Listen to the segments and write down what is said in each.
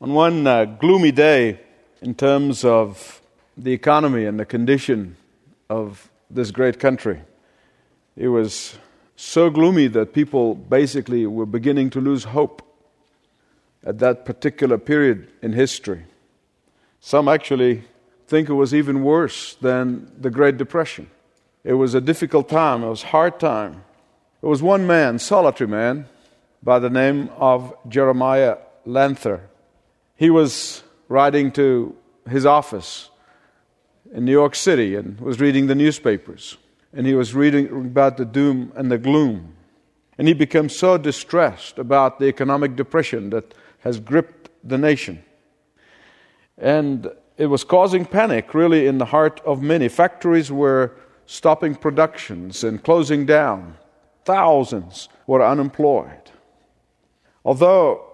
On one uh, gloomy day, in terms of the economy and the condition of this great country, it was so gloomy that people basically were beginning to lose hope at that particular period in history. Some actually think it was even worse than the Great Depression. It was a difficult time, it was a hard time. There was one man, solitary man, by the name of Jeremiah Lanphier he was riding to his office in New York City and was reading the newspapers. And he was reading about the doom and the gloom. And he became so distressed about the economic depression that has gripped the nation. And it was causing panic, really, in the heart of many. Factories were stopping productions and closing down. Thousands were unemployed. Although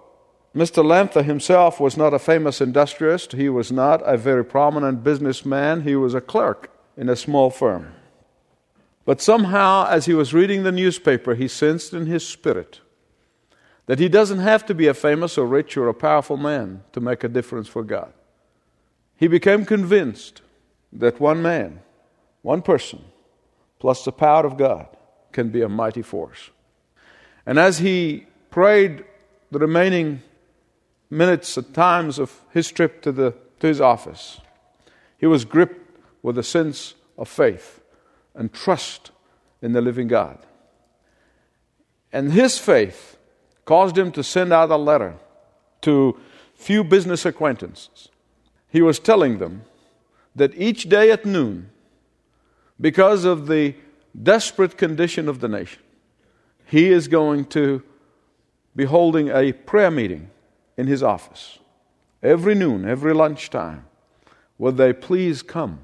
Mr. Lanphier himself was not a famous industrialist. He was not a very prominent businessman. He was a clerk in a small firm. But somehow, as he was reading the newspaper, he sensed in his spirit that he doesn't have to be a famous or rich or a powerful man to make a difference for God. He became convinced that one man, one person, plus the power of God can be a mighty force. And as he prayed the remaining minutes and times of his trip to, the, to his office, he was gripped with a sense of faith and trust in the living God. And his faith caused him to send out a letter to few business acquaintances. He was telling them that each day at noon, because of the desperate condition of the nation, he is going to be holding a prayer meeting in his office. Every noon, every lunchtime, would they please come?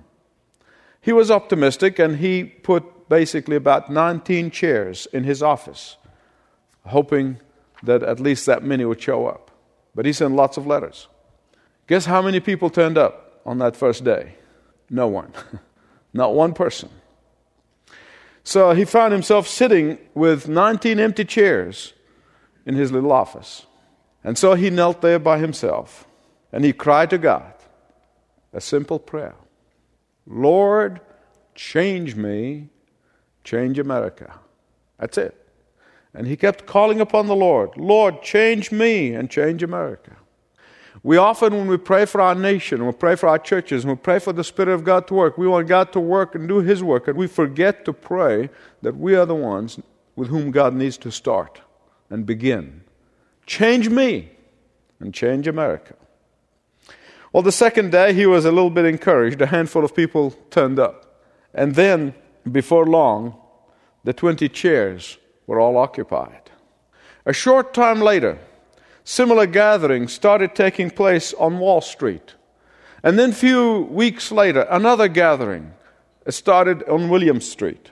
He was optimistic and he put basically about 19 chairs in his office, hoping that at least that many would show up. But he sent lots of letters. Guess how many people turned up on that first day? No one. Not one person. So he found himself sitting with 19 empty chairs in his little office. And so he knelt there by himself and he cried to God a simple prayer Lord, change me, change America. That's it. And he kept calling upon the Lord Lord, change me and change America. We often, when we pray for our nation, we pray for our churches, and we pray for the Spirit of God to work, we want God to work and do His work, and we forget to pray that we are the ones with whom God needs to start and begin. Change me and change America. Well, the second day, he was a little bit encouraged. A handful of people turned up. And then, before long, the 20 chairs were all occupied. A short time later, similar gatherings started taking place on Wall Street. And then, few weeks later, another gathering started on William Street.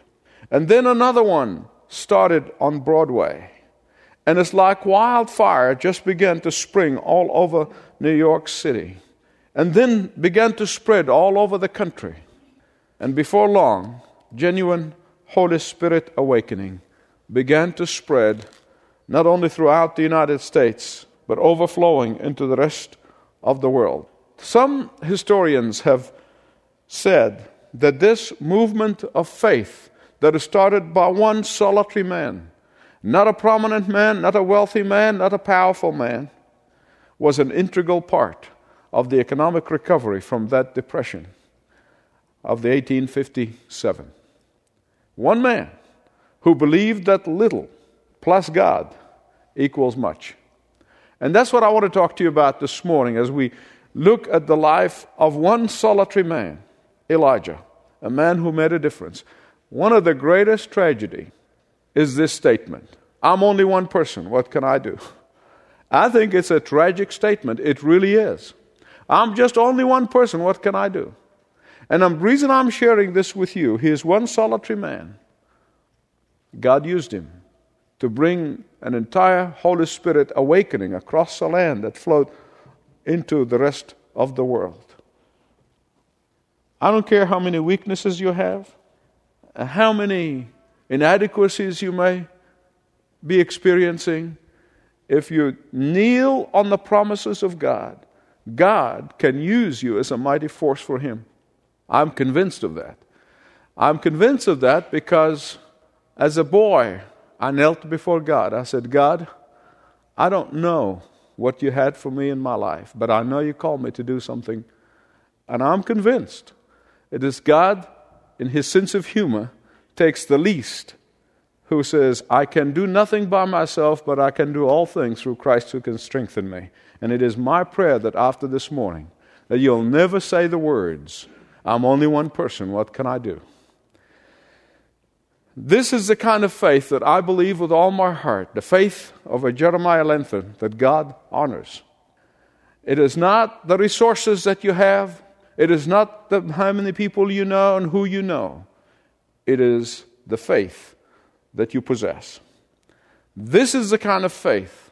And then another one started on Broadway. And it's like wildfire just began to spring all over New York City and then began to spread all over the country. And before long, genuine Holy Spirit awakening began to spread not only throughout the United States, but overflowing into the rest of the world. Some historians have said that this movement of faith that is started by one solitary man not a prominent man, not a wealthy man, not a powerful man, was an integral part of the economic recovery from that depression of the 1857. One man who believed that little plus God equals much. And that's what I want to talk to you about this morning as we look at the life of one solitary man, Elijah, a man who made a difference. One of the greatest tragedy is this statement I'm only one person. What can I do? I think it's a tragic statement. It really is. I'm just only one person. What can I do? And the reason I'm sharing this with you, he is one solitary man. God used him to bring an entire Holy Spirit awakening across the land that flowed into the rest of the world. I don't care how many weaknesses you have, how many inadequacies you may be experiencing. if you kneel on the promises of God, God can use you as a mighty force for Him. I'm convinced of that. I'm convinced of that because as a boy, I knelt before God. I said, God, I don't know what you had for me in my life, but I know you called me to do something. And I'm convinced it is God, in his sense of humor, takes the least who says, I can do nothing by myself, but I can do all things through Christ who can strengthen me. And it is my prayer that after this morning, that you'll never say the words, I'm only one person, what can I do? This is the kind of faith that I believe with all my heart, the faith of a Jeremiah Lanphier that God honors. It is not the resources that you have, it is not the, how many people you know and who you know. It is the faith that you possess. This is the kind of faith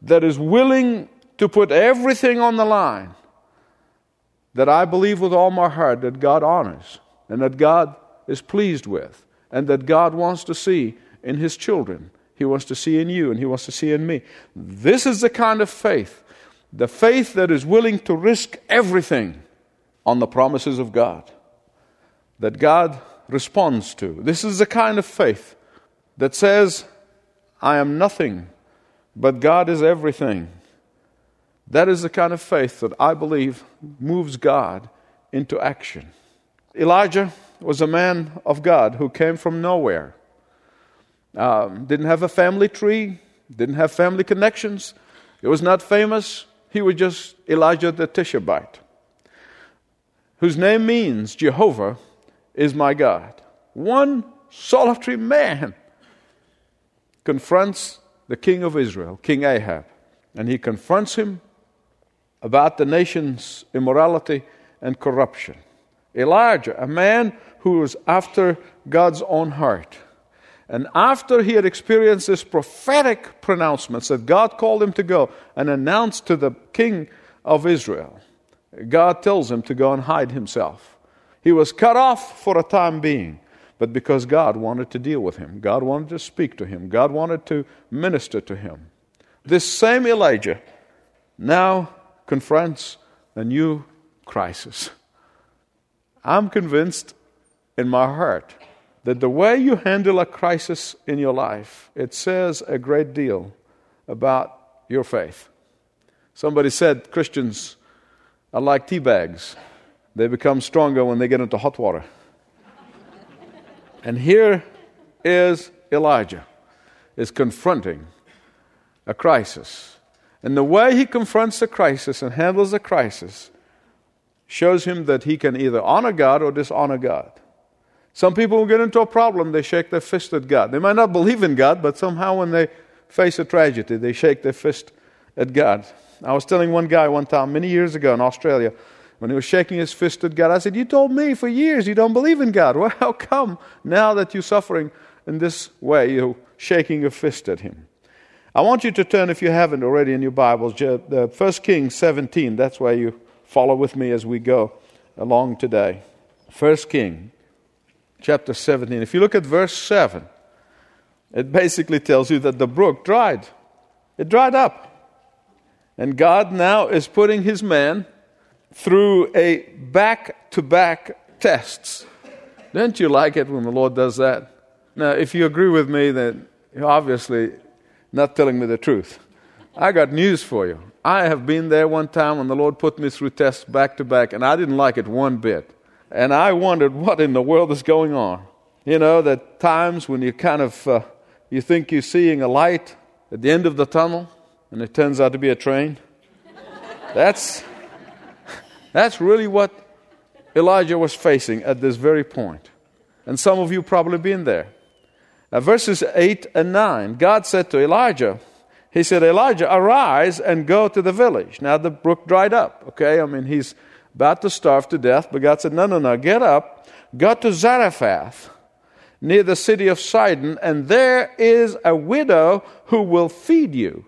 that is willing to put everything on the line that I believe with all my heart that God honors and that God is pleased with and that God wants to see in His children. He wants to see in you and He wants to see in me. This is the kind of faith, the faith that is willing to risk everything on the promises of God, that God responds to. This is the kind of faith that says, I am nothing, but God is everything. That is the kind of faith that I believe moves God into action. Elijah was a man of God who came from nowhere. Um, didn't have a family tree, didn't have family connections. He was not famous. He was just Elijah the Tishbite, whose name means Jehovah is my God. One solitary man confronts the king of Israel, King Ahab, and he confronts him about the nation's immorality and corruption. Elijah, a man who was after God's own heart. And after he had experienced this prophetic pronouncements that God called him to go and announce to the king of Israel, God tells him to go and hide himself. He was cut off for a time being. But because God wanted to deal with him, God wanted to speak to him, God wanted to minister to him. This same Elijah now confronts a new crisis. I'm convinced in my heart that the way you handle a crisis in your life, it says a great deal about your faith. Somebody said Christians are like tea bags. They become stronger when they get into hot water. And here is Elijah is confronting a crisis. And the way he confronts the crisis and handles the crisis shows him that he can either honor God or dishonor God. Some people will get into a problem, they shake their fist at God. They might not believe in God, but somehow when they face a tragedy, they shake their fist at God. I was telling one guy one time, many years ago in Australia, when he was shaking his fist at God, I said, You told me for years you don't believe in God. Well, how come now that you're suffering in this way, you're shaking your fist at him? I want you to turn, if you haven't already in your Bibles, the 1 Kings 17. That's where you follow with me as we go along today. 1 King, chapter 17. If you look at verse 7, it basically tells you that the brook dried. It dried up. And God now is putting his man through a back to back tests. Don't you like it when the Lord does that? Now, if you agree with me, then you're obviously not telling me the truth. I got news for you. I have been there one time when the Lord put me through tests back to back, and I didn't like it one bit. And I wondered what in the world is going on. You know, that times when you kind of uh, you think you're seeing a light at the end of the tunnel, and it turns out to be a train. That's that's really what Elijah was facing at this very point. And some of you probably been there. Now, verses 8 and 9, God said to Elijah, He said, Elijah, arise and go to the village. Now the brook dried up, okay? I mean, he's about to starve to death, but God said, No, no, no, get up, go to Zarephath, near the city of Sidon, and there is a widow who will feed you.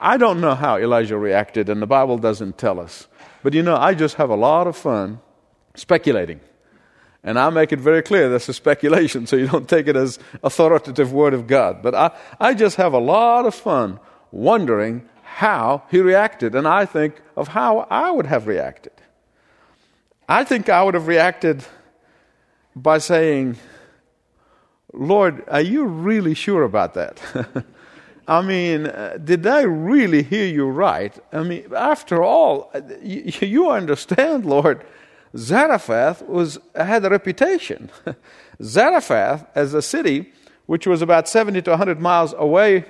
I don't know how Elijah reacted, and the Bible doesn't tell us. But you know, I just have a lot of fun speculating. And I make it very clear that's a speculation, so you don't take it as authoritative word of God. But I, I just have a lot of fun wondering how he reacted. And I think of how I would have reacted. I think I would have reacted by saying, Lord, are you really sure about that? I mean, uh, did I really hear you right? I mean, after all, you, you understand, Lord, Zarephath was, had a reputation. Zarephath, as a city which was about 70 to 100 miles away,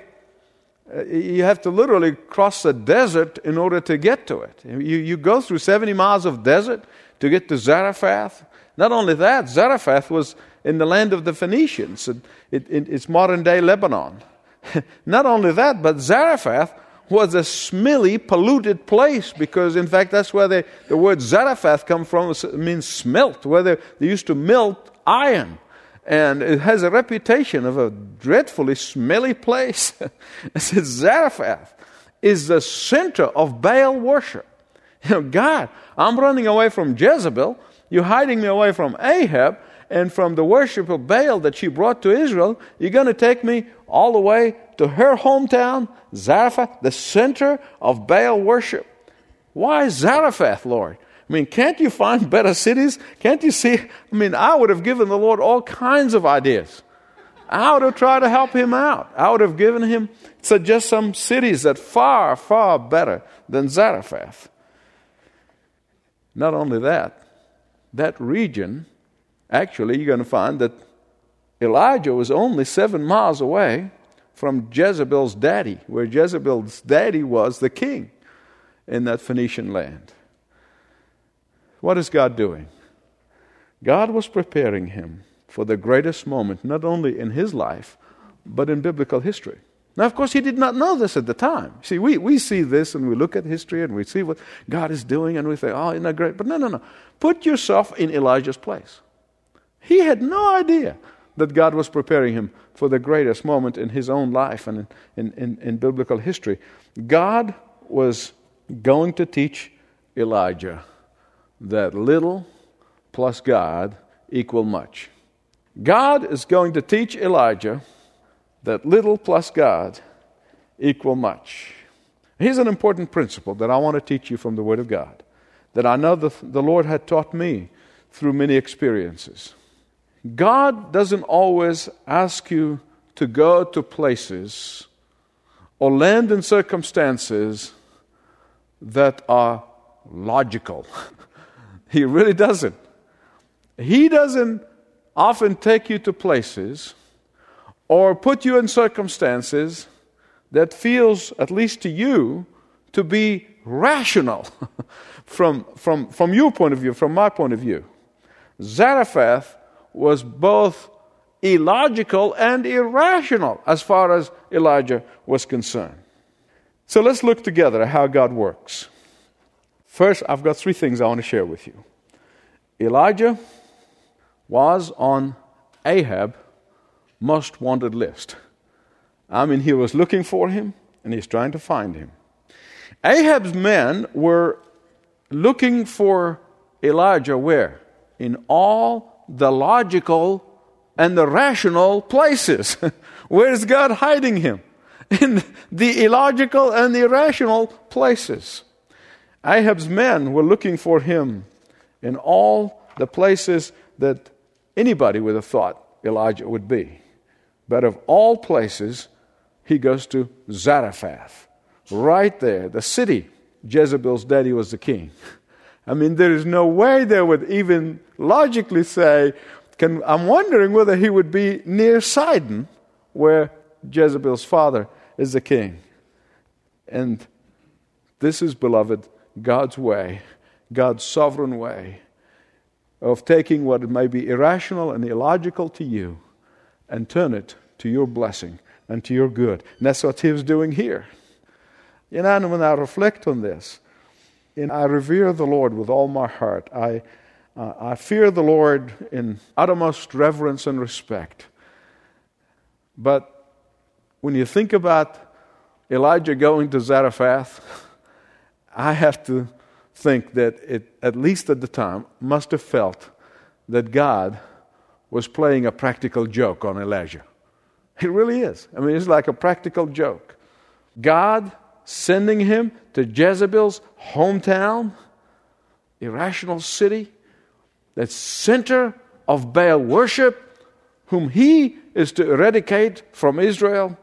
uh, you have to literally cross the desert in order to get to it. You, you go through 70 miles of desert to get to Zarephath. Not only that, Zarephath was in the land of the Phoenicians, it, it, it's modern day Lebanon. Not only that, but Zarephath was a smelly, polluted place because, in fact, that's where they, the word Zarephath comes from. Means smelt, where they, they used to melt iron. And it has a reputation of a dreadfully smelly place. it says Zarephath is the center of Baal worship. You know, God, I'm running away from Jezebel. You're hiding me away from Ahab and from the worship of Baal that she brought to Israel. You're going to take me all the way to her hometown, Zarephath, the center of Baal worship. Why Zarephath, Lord? I mean, can't you find better cities? Can't you see? I mean, I would have given the Lord all kinds of ideas. I would have tried to help him out. I would have given him suggest some cities that far, far better than Zarephath. Not only that, that region, actually, you're going to find that Elijah was only seven miles away from Jezebel's daddy, where Jezebel's daddy was the king in that Phoenician land. What is God doing? God was preparing him for the greatest moment, not only in his life, but in biblical history. Now, of course, he did not know this at the time. See, we, we see this and we look at history and we see what God is doing and we think, oh, isn't that great? But no, no, no. Put yourself in Elijah's place. He had no idea that God was preparing him for the greatest moment in his own life and in, in, in, biblical history. God was going to teach Elijah that little plus God equal much. God is going to teach Elijah that little plus God equal much. Here's an important principle that I want to teach you from the Word of God that I know the, the Lord had taught me through many experiences. God doesn't always ask you to go to places or land in circumstances that are logical. he really doesn't. He doesn't often take you to places or put you in circumstances that feels at least to you to be rational from, from, from your point of view, from my point of view. Zarephath was both illogical and irrational as far as Elijah was concerned. So let's look together at how God works. First, I've got three things I want to share with you. Elijah was on Ahab most wanted list. I mean, he was looking for him and he's trying to find him. Ahab's men were looking for Elijah where? In all the logical and the rational places. Where is God hiding him? In the illogical and the irrational places. Ahab's men were looking for him in all the places that anybody would have thought Elijah would be. But of all places, he goes to Zarephath. Right there, the city. Jezebel's daddy was the king. I mean, there is no way they would even logically say, can, I'm wondering whether he would be near Sidon, where Jezebel's father is the king. And this is, beloved, God's way, God's sovereign way of taking what may be irrational and illogical to you and turn it to your blessing and to your good. And that's what he was doing here. You know, and when I reflect on this, and I revere the Lord with all my heart, I, uh, I fear the Lord in uttermost reverence and respect. But when you think about Elijah going to Zarephath, I have to think that it, at least at the time, must have felt that God was playing a practical joke on Elijah. It really is. I mean, it's like a practical joke. God sending him to Jezebel's hometown, irrational city, that center of Baal worship, whom he is to eradicate from Israel.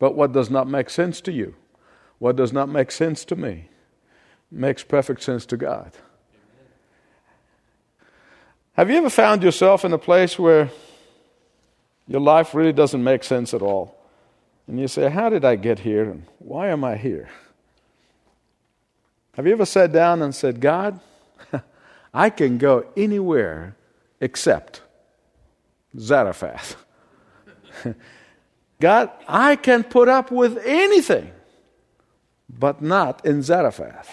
But what does not make sense to you, what does not make sense to me, makes perfect sense to God. Have you ever found yourself in a place where your life really doesn't make sense at all? And you say, How did I get here? And why am I here? Have you ever sat down and said, God, I can go anywhere except Zarephath? God, I can put up with anything, but not in Zarephath.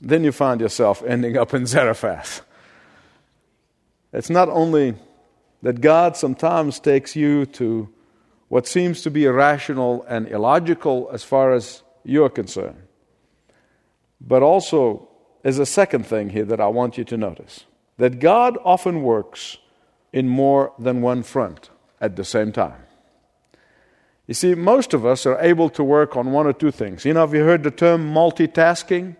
Then you find yourself ending up in Zarephath. It's not only that God sometimes takes you to what seems to be irrational and illogical as far as you're concerned, but also is a second thing here that I want you to notice that God often works in more than one front at the same time. You see, most of us are able to work on one or two things. You know, have you heard the term multitasking?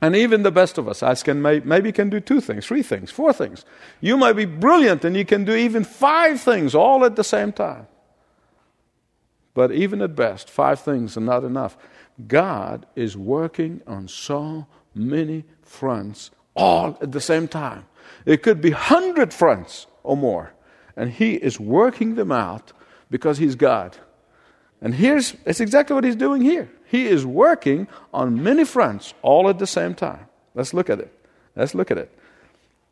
And even the best of us, I can maybe can do two things, three things, four things. You might be brilliant and you can do even five things all at the same time. But even at best, five things are not enough. God is working on so many fronts all at the same time. It could be hundred fronts or more. And He is working them out because He's God. And here's it's exactly what He's doing here. He is working on many fronts all at the same time. Let's look at it. Let's look at it.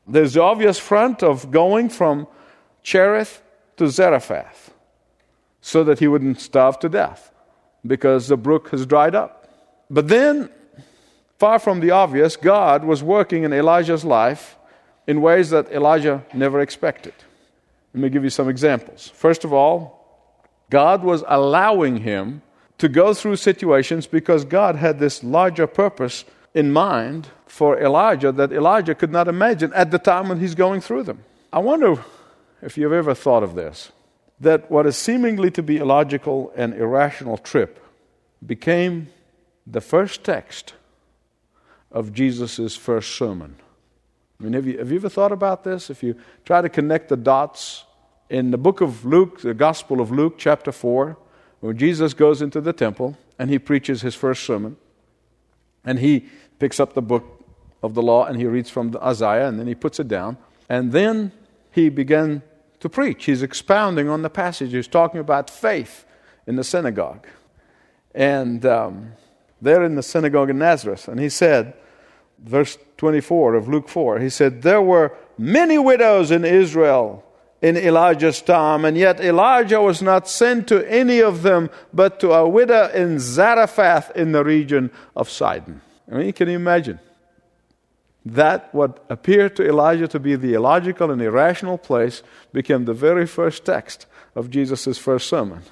There's the obvious front of going from Cherith to Zarephath so that he wouldn't starve to death because the brook has dried up. But then, far from the obvious, God was working in Elijah's life in ways that Elijah never expected. Let me give you some examples. First of all, God was allowing him to go through situations because God had this larger purpose in mind for Elijah that Elijah could not imagine at the time when he's going through them. I wonder if you've ever thought of this that what is seemingly to be a logical and irrational trip became the first text of Jesus' first sermon. I mean, have you, have you ever thought about this? If you try to connect the dots in the book of Luke, the Gospel of Luke, chapter 4, when Jesus goes into the temple and he preaches his first sermon, and he picks up the book of the law and he reads from the Isaiah and then he puts it down, and then he began to preach. He's expounding on the passage. He's talking about faith in the synagogue. And um, there in the synagogue in Nazareth, and he said, verse 24 of Luke 4, he said, There were many widows in Israel in Elijah's time, and yet Elijah was not sent to any of them, but to a widow in Zarephath in the region of Sidon. I mean, can you imagine? That what appeared to Elijah to be the illogical and irrational place became the very first text of Jesus' first sermon.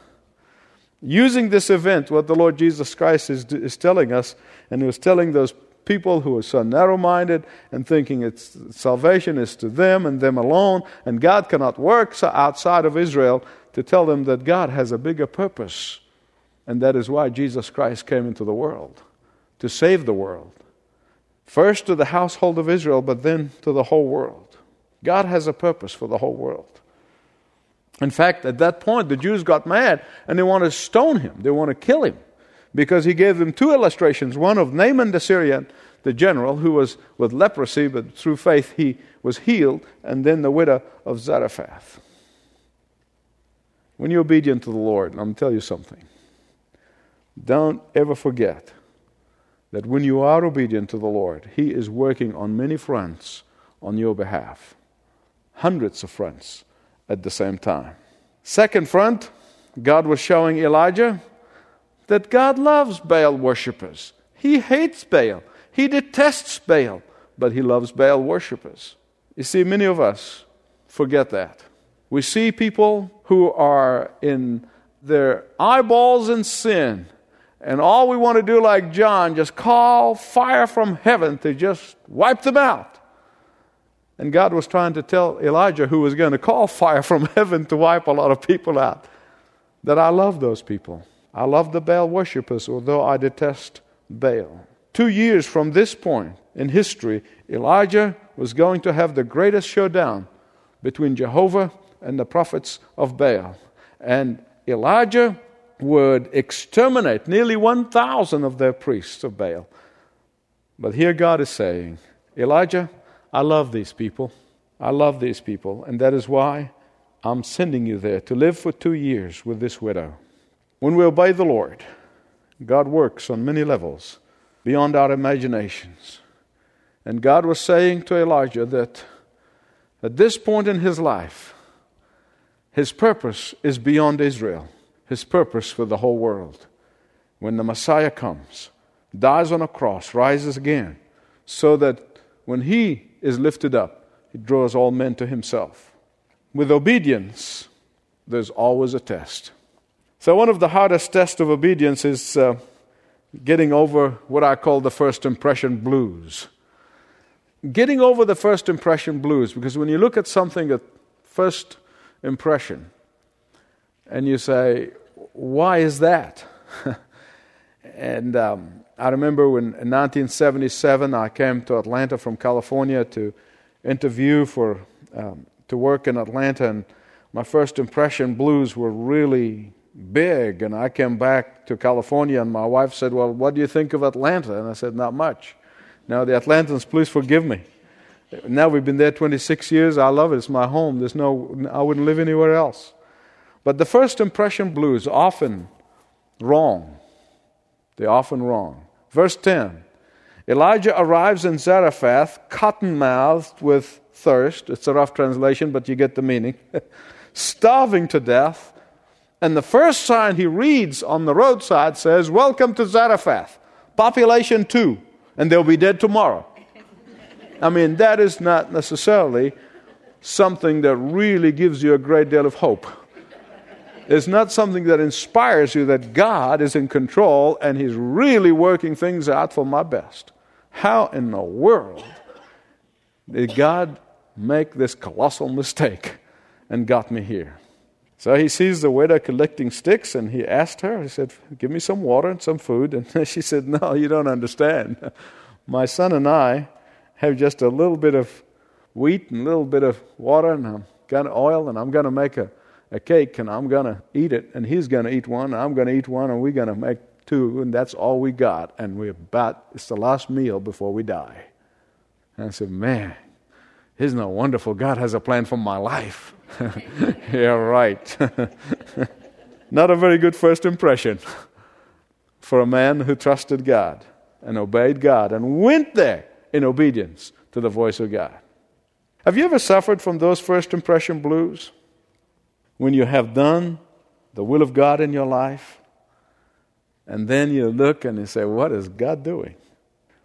Using this event, what the Lord Jesus Christ is, is telling us, and he was telling those people who are so narrow minded and thinking it's, salvation is to them and them alone, and God cannot work outside of Israel to tell them that God has a bigger purpose. And that is why Jesus Christ came into the world to save the world. First to the household of Israel, but then to the whole world. God has a purpose for the whole world. In fact, at that point, the Jews got mad and they want to stone him, they want to kill him because he gave them two illustrations one of Naaman the Syrian, the general, who was with leprosy, but through faith he was healed, and then the widow of Zarephath. When you're obedient to the Lord, I'm going to tell you something. Don't ever forget that when you are obedient to the Lord, He is working on many fronts on your behalf, hundreds of fronts at the same time. Second front, God was showing Elijah that God loves Baal worshippers. He hates Baal. He detests Baal, but he loves Baal worshippers. You see, many of us forget that. We see people who are in their eyeballs in sin, and all we want to do, like John, just call fire from heaven to just wipe them out. And God was trying to tell Elijah, who was going to call fire from heaven to wipe a lot of people out, that I love those people. I love the Baal worshippers, although I detest Baal. Two years from this point in history, Elijah was going to have the greatest showdown between Jehovah and the prophets of Baal. And Elijah would exterminate nearly 1,000 of their priests of Baal. But here God is saying, Elijah, I love these people. I love these people. And that is why I'm sending you there to live for two years with this widow. When we obey the Lord, God works on many levels beyond our imaginations. And God was saying to Elijah that at this point in his life, his purpose is beyond Israel, his purpose for the whole world. When the Messiah comes, dies on a cross, rises again, so that when he is lifted up, he draws all men to himself. With obedience, there's always a test. So, one of the hardest tests of obedience is uh, getting over what I call the first impression blues. Getting over the first impression blues, because when you look at something at first impression and you say, Why is that? and um, I remember when in 1977 I came to Atlanta from California to interview for um, to work in Atlanta, and my first impression blues were really big. And I came back to California, and my wife said, Well, what do you think of Atlanta? And I said, Not much. Now, the Atlantans, please forgive me. Now we've been there 26 years. I love it. It's my home. There's no, I wouldn't live anywhere else. But the first impression blues often wrong. They're often wrong. Verse 10 Elijah arrives in Zarephath, cotton mouthed with thirst. It's a rough translation, but you get the meaning. Starving to death and the first sign he reads on the roadside says, Welcome to Zarephath, population two, and they'll be dead tomorrow. I mean, that is not necessarily something that really gives you a great deal of hope. It's not something that inspires you that God is in control and He's really working things out for my best. How in the world did God make this colossal mistake and got me here? So he sees the widow collecting sticks and he asked her, he said, Give me some water and some food. And she said, No, you don't understand. My son and I have just a little bit of wheat and a little bit of water and I'm got oil and I'm going to make a, a cake and I'm going to eat it and he's going to eat one and I'm going to eat one and we're going to make two and that's all we got and we're about it's the last meal before we die. And I said, Man, isn't it wonderful? God has a plan for my life. yeah, right. Not a very good first impression for a man who trusted God and obeyed God and went there in obedience to the voice of God. Have you ever suffered from those first impression blues? When you have done the will of God in your life, and then you look and you say, What is God doing?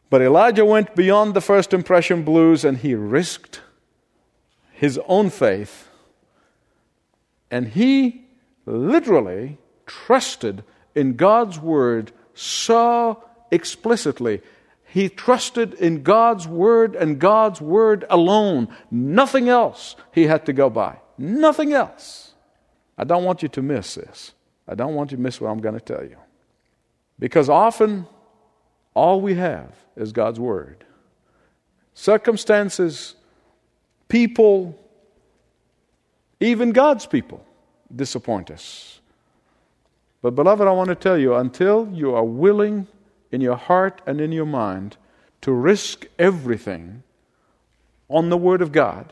But Elijah went beyond the first impression blues and he risked his own faith and he literally trusted in God's word so explicitly. He trusted in God's word and God's word alone. Nothing else he had to go by. Nothing else. I don't want you to miss this. I don't want you to miss what I'm going to tell you. Because often, all we have is God's word. Circumstances, people, even God's people disappoint us. But, beloved, I want to tell you until you are willing in your heart and in your mind to risk everything on the Word of God,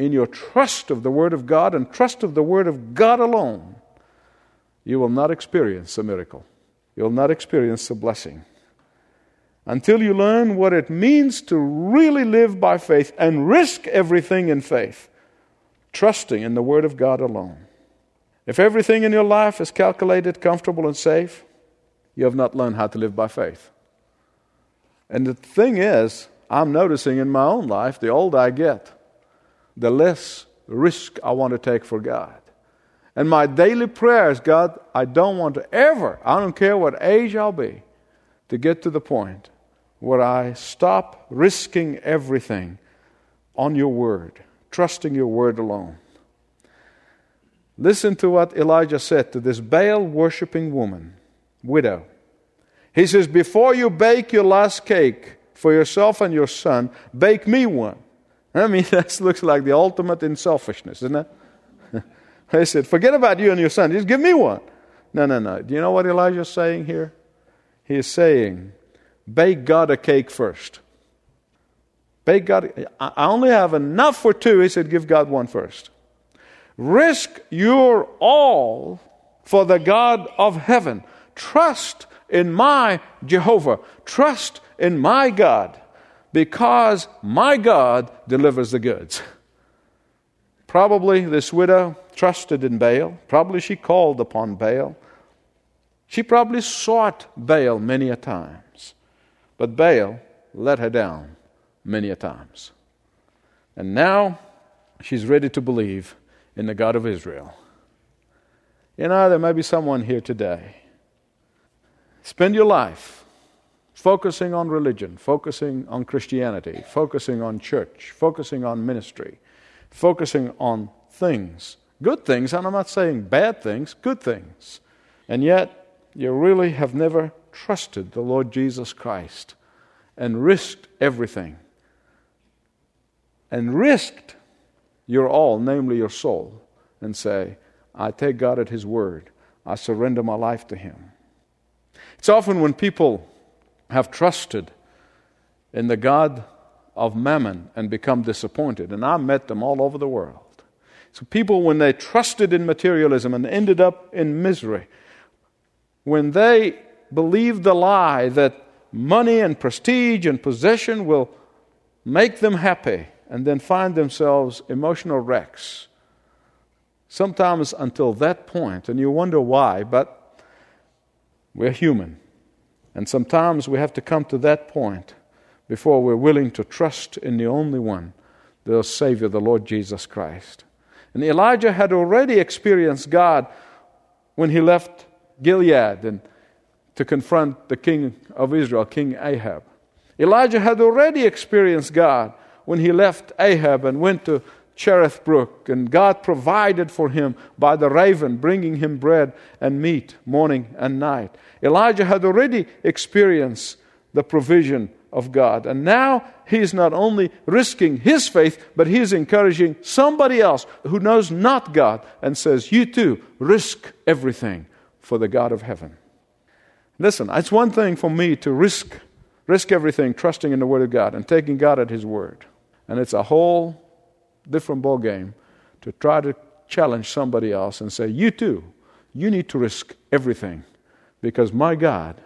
in your trust of the Word of God and trust of the Word of God alone, you will not experience a miracle. You'll not experience a blessing. Until you learn what it means to really live by faith and risk everything in faith, trusting in the Word of God alone. If everything in your life is calculated, comfortable, and safe, you have not learned how to live by faith. And the thing is, I'm noticing in my own life, the older I get, the less risk I want to take for God. And my daily prayer is God, I don't want to ever, I don't care what age I'll be, to get to the point where I stop risking everything on your word trusting your word alone. Listen to what Elijah said to this Baal worshipping woman. widow. He says, Before you bake your last cake for yourself and your son, bake me one. I mean, that looks like the ultimate in selfishness, isn't it? he said, Forget about you and your son, just give me one. No, no, no. Do you know what Elijah's saying here? He is saying, Bake God a cake first. Bake God. I only have enough for two. He said, Give God one first. Risk your all for the God of heaven. Trust in my Jehovah. Trust in my God because my God delivers the goods. Probably this widow trusted in Baal. Probably she called upon Baal. She probably sought Baal many a times. But Baal let her down many a times. And now she's ready to believe in the God of Israel. You know, there may be someone here today. Spend your life focusing on religion, focusing on Christianity, focusing on church, focusing on ministry, focusing on things, good things, and I'm not saying bad things, good things. And yet, you really have never trusted the Lord Jesus Christ and risked everything. And risked your all, namely your soul, and say, I take God at His word. I surrender my life to Him. It's often when people have trusted in the God of mammon and become disappointed. And I met them all over the world. So, people, when they trusted in materialism and ended up in misery, when they believed the lie that money and prestige and possession will make them happy and then find themselves emotional wrecks, sometimes until that point, and you wonder why, but we're human. And sometimes we have to come to that point before we're willing to trust in the only one, the Savior, the Lord Jesus Christ. And Elijah had already experienced God when he left Gilead and to confront the king of Israel, King Ahab. Elijah had already experienced God when he left Ahab and went to Cherith Brook, and God provided for him by the raven, bringing him bread and meat morning and night. Elijah had already experienced the provision of God. And now he is not only risking his faith, but he is encouraging somebody else who knows not God and says, You too, risk everything for the God of heaven. Listen, it's one thing for me to risk, risk everything, trusting in the Word of God and taking God at His Word. And it's a whole different ball game to try to challenge somebody else and say, You too, you need to risk everything because my God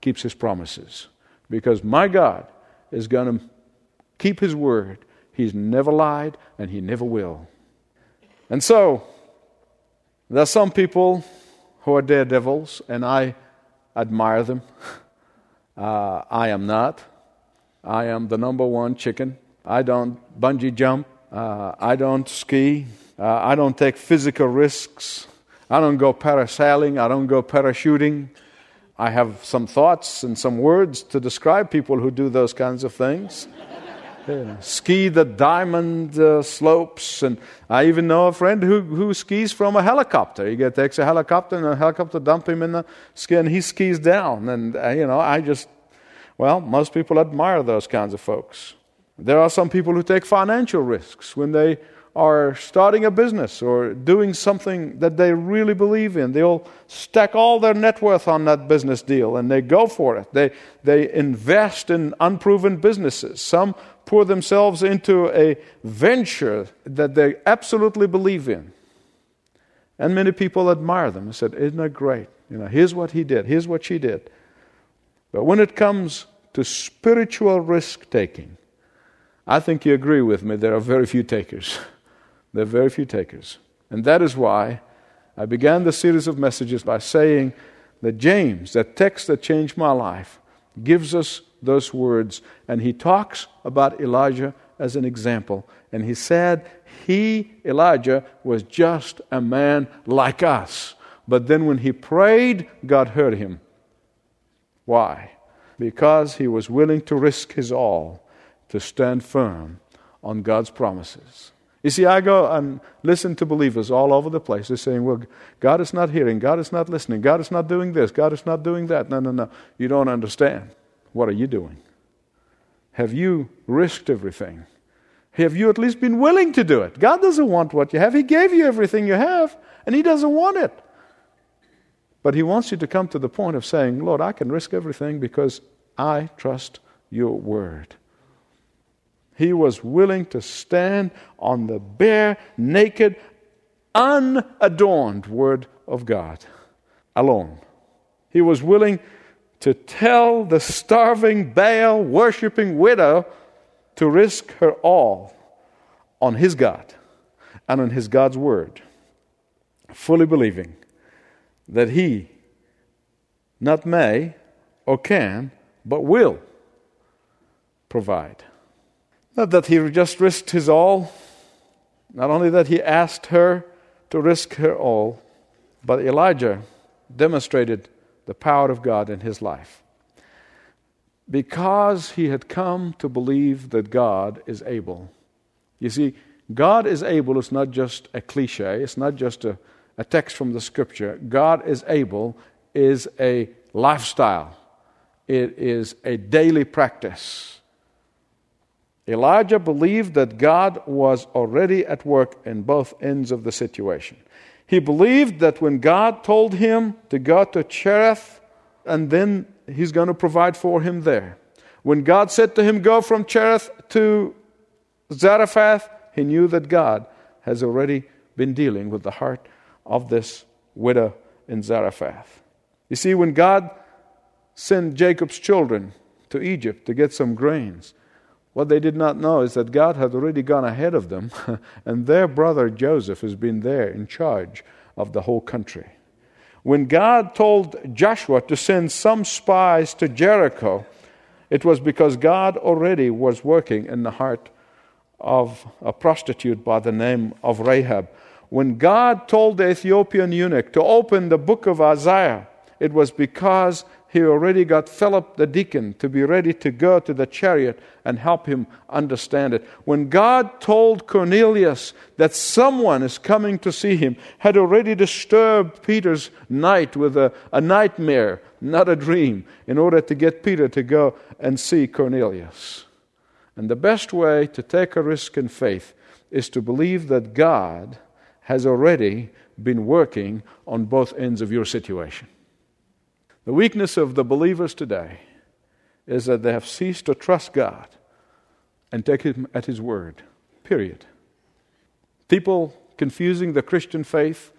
keeps his promises. Because my God is going to keep his word. He's never lied and he never will. And so, there are some people who are daredevils, and I admire them. Uh, I am not. I am the number one chicken. I don't bungee jump. Uh, I don't ski. Uh, I don't take physical risks. I don't go parasailing. I don't go parachuting. I have some thoughts and some words to describe people who do those kinds of things. yeah. Ski the diamond uh, slopes, and I even know a friend who, who skis from a helicopter. He gets, takes a helicopter, and a helicopter dump him in the ski, and he skis down. And uh, you know, I just, well, most people admire those kinds of folks. There are some people who take financial risks when they are starting a business or doing something that they really believe in. They'll stack all their net worth on that business deal and they go for it. They, they invest in unproven businesses. Some pour themselves into a venture that they absolutely believe in. And many people admire them and said, Isn't that great? You know, here's what he did, here's what she did. But when it comes to spiritual risk taking, I think you agree with me, there are very few takers. there are very few takers. And that is why I began the series of messages by saying that James, that text that changed my life, gives us those words. And he talks about Elijah as an example. And he said, He, Elijah, was just a man like us. But then when he prayed, God heard him. Why? Because he was willing to risk his all to stand firm on God's promises. You see, I go and listen to believers all over the place. They're saying, well, God is not hearing, God is not listening, God is not doing this, God is not doing that. No, no, no. You don't understand. What are you doing? Have you risked everything? Have you at least been willing to do it? God doesn't want what you have. He gave you everything you have, and He doesn't want it. But He wants you to come to the point of saying, Lord, I can risk everything because I trust your word. He was willing to stand on the bare, naked, unadorned Word of God alone. He was willing to tell the starving, Baal worshipping widow to risk her all on his God and on his God's Word, fully believing that he not may or can, but will provide. Not that he just risked his all, not only that he asked her to risk her all, but Elijah demonstrated the power of God in his life. Because he had come to believe that God is able. You see, God is able is not just a cliche, it's not just a, a text from the scripture. God is able is a lifestyle, it is a daily practice. Elijah believed that God was already at work in both ends of the situation. He believed that when God told him to go to Cherith, and then he's going to provide for him there. When God said to him, Go from Cherith to Zarephath, he knew that God has already been dealing with the heart of this widow in Zarephath. You see, when God sent Jacob's children to Egypt to get some grains, what they did not know is that God had already gone ahead of them, and their brother Joseph has been there in charge of the whole country. When God told Joshua to send some spies to Jericho, it was because God already was working in the heart of a prostitute by the name of Rahab. When God told the Ethiopian eunuch to open the book of Isaiah, it was because he already got Philip the deacon to be ready to go to the chariot and help him understand it. When God told Cornelius that someone is coming to see him, had already disturbed Peter's night with a, a nightmare, not a dream, in order to get Peter to go and see Cornelius. And the best way to take a risk in faith is to believe that God has already been working on both ends of your situation. The weakness of the believers today is that they have ceased to trust God and take Him at His word. Period. People confusing the Christian faith,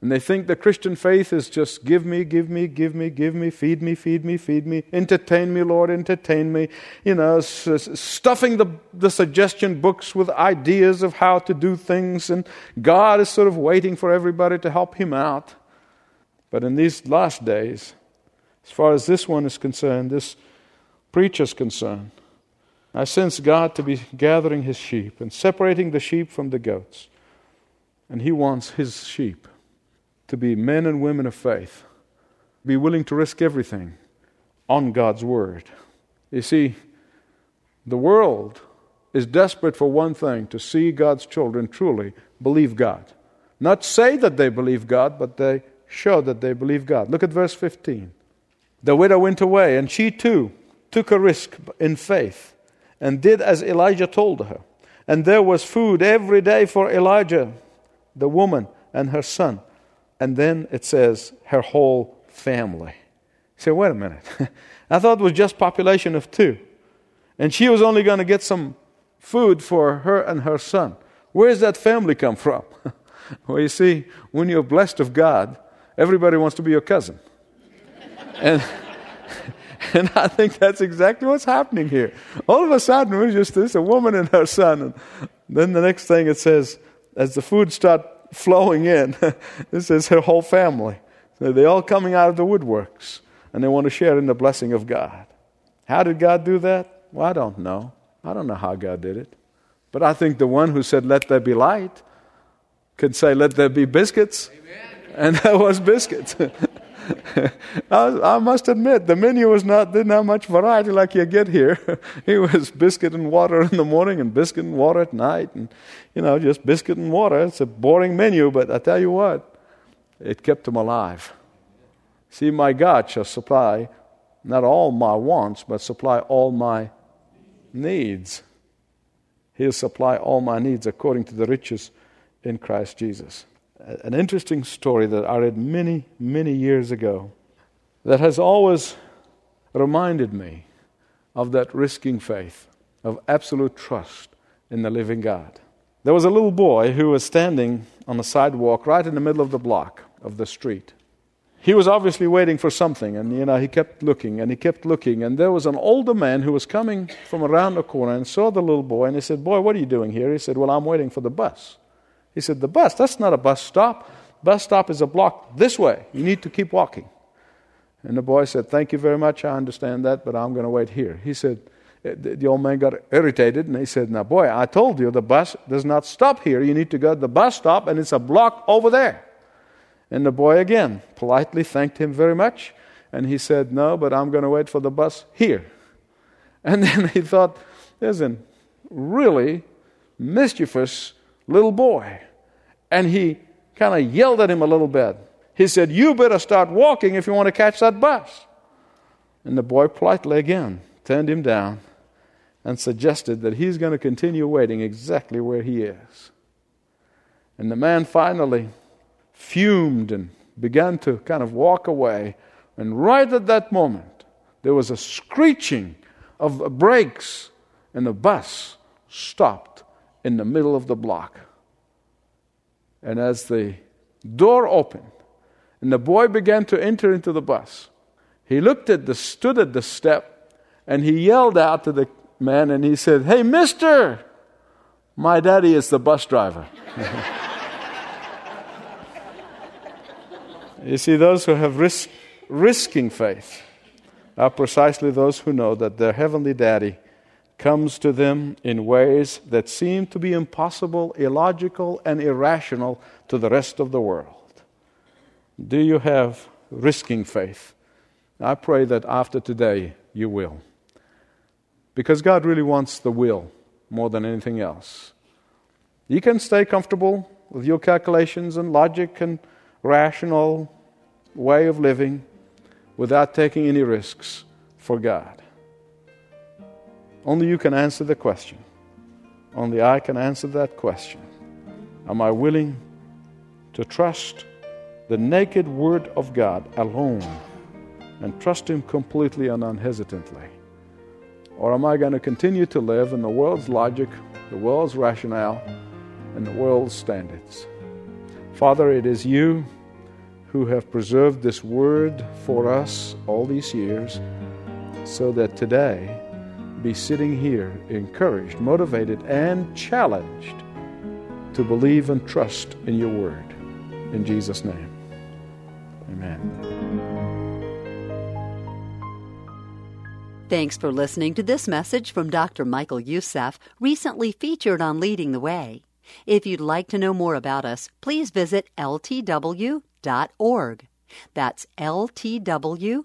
and they think the Christian faith is just give me, give me, give me, give me, feed me, feed me, feed me, entertain me, Lord, entertain me. You know, stuffing the, the suggestion books with ideas of how to do things, and God is sort of waiting for everybody to help Him out. But in these last days, as far as this one is concerned, this preacher is concerned, I sense God to be gathering his sheep and separating the sheep from the goats. And he wants his sheep to be men and women of faith, be willing to risk everything on God's word. You see, the world is desperate for one thing to see God's children truly believe God. Not say that they believe God, but they show that they believe God. Look at verse 15. The widow went away, and she too took a risk in faith and did as Elijah told her. And there was food every day for Elijah, the woman, and her son. And then it says, her whole family. Say, wait a minute. I thought it was just population of two. And she was only going to get some food for her and her son. Where does that family come from? well, you see, when you're blessed of God, everybody wants to be your cousin. And, and I think that's exactly what's happening here. All of a sudden, we're just this a woman and her son. And then the next thing it says, as the food start flowing in, this is her whole family. So they're all coming out of the woodworks and they want to share in the blessing of God. How did God do that? Well, I don't know. I don't know how God did it. But I think the one who said, Let there be light, could say, Let there be biscuits. Amen. And there was biscuits. I, must admit, the menu was not didn't have much variety like you get here. it was biscuit and water in the morning and biscuit and water at night, and you know just biscuit and water. It's a boring menu, but I tell you what, it kept them alive. See, my God shall supply not all my wants, but supply all my needs. He'll supply all my needs according to the riches in Christ Jesus. An interesting story that I read many, many years ago that has always reminded me of that risking faith, of absolute trust in the living God. There was a little boy who was standing on the sidewalk right in the middle of the block of the street. He was obviously waiting for something, and you know, he kept looking and he kept looking. And there was an older man who was coming from around the corner and saw the little boy, and he said, Boy, what are you doing here? He said, Well, I'm waiting for the bus. He said, The bus? That's not a bus stop. Bus stop is a block this way. You need to keep walking. And the boy said, Thank you very much. I understand that, but I'm going to wait here. He said, eh, The old man got irritated and he said, Now, boy, I told you the bus does not stop here. You need to go to the bus stop, and it's a block over there. And the boy again politely thanked him very much. And he said, No, but I'm going to wait for the bus here. And then he thought, There's a really mischievous little boy. And he kind of yelled at him a little bit. He said, You better start walking if you want to catch that bus. And the boy politely again turned him down and suggested that he's going to continue waiting exactly where he is. And the man finally fumed and began to kind of walk away. And right at that moment, there was a screeching of brakes, and the bus stopped in the middle of the block. And as the door opened, and the boy began to enter into the bus, he looked at the stood at the step, and he yelled out to the man, and he said, "Hey, Mister, my daddy is the bus driver." You see, those who have risk, risking faith are precisely those who know that their heavenly daddy comes to them in ways that seem to be impossible, illogical, and irrational to the rest of the world. Do you have risking faith? I pray that after today you will. Because God really wants the will more than anything else. You can stay comfortable with your calculations and logic and rational way of living without taking any risks for God? Only you can answer the question. Only I can answer that question. Am I willing to trust the naked Word of God alone and trust Him completely and unhesitantly? Or am I going to continue to live in the world's logic, the world's rationale, and the world's standards? Father, it is you who have preserved this word for us all these years, so that today be sitting here encouraged, motivated, and challenged to believe and trust in your word. In Jesus' name, amen. Thanks for listening to this message from Dr. Michael Youssef, recently featured on Leading the Way. If you'd like to know more about us, please visit ltw.org. That's ltw.org.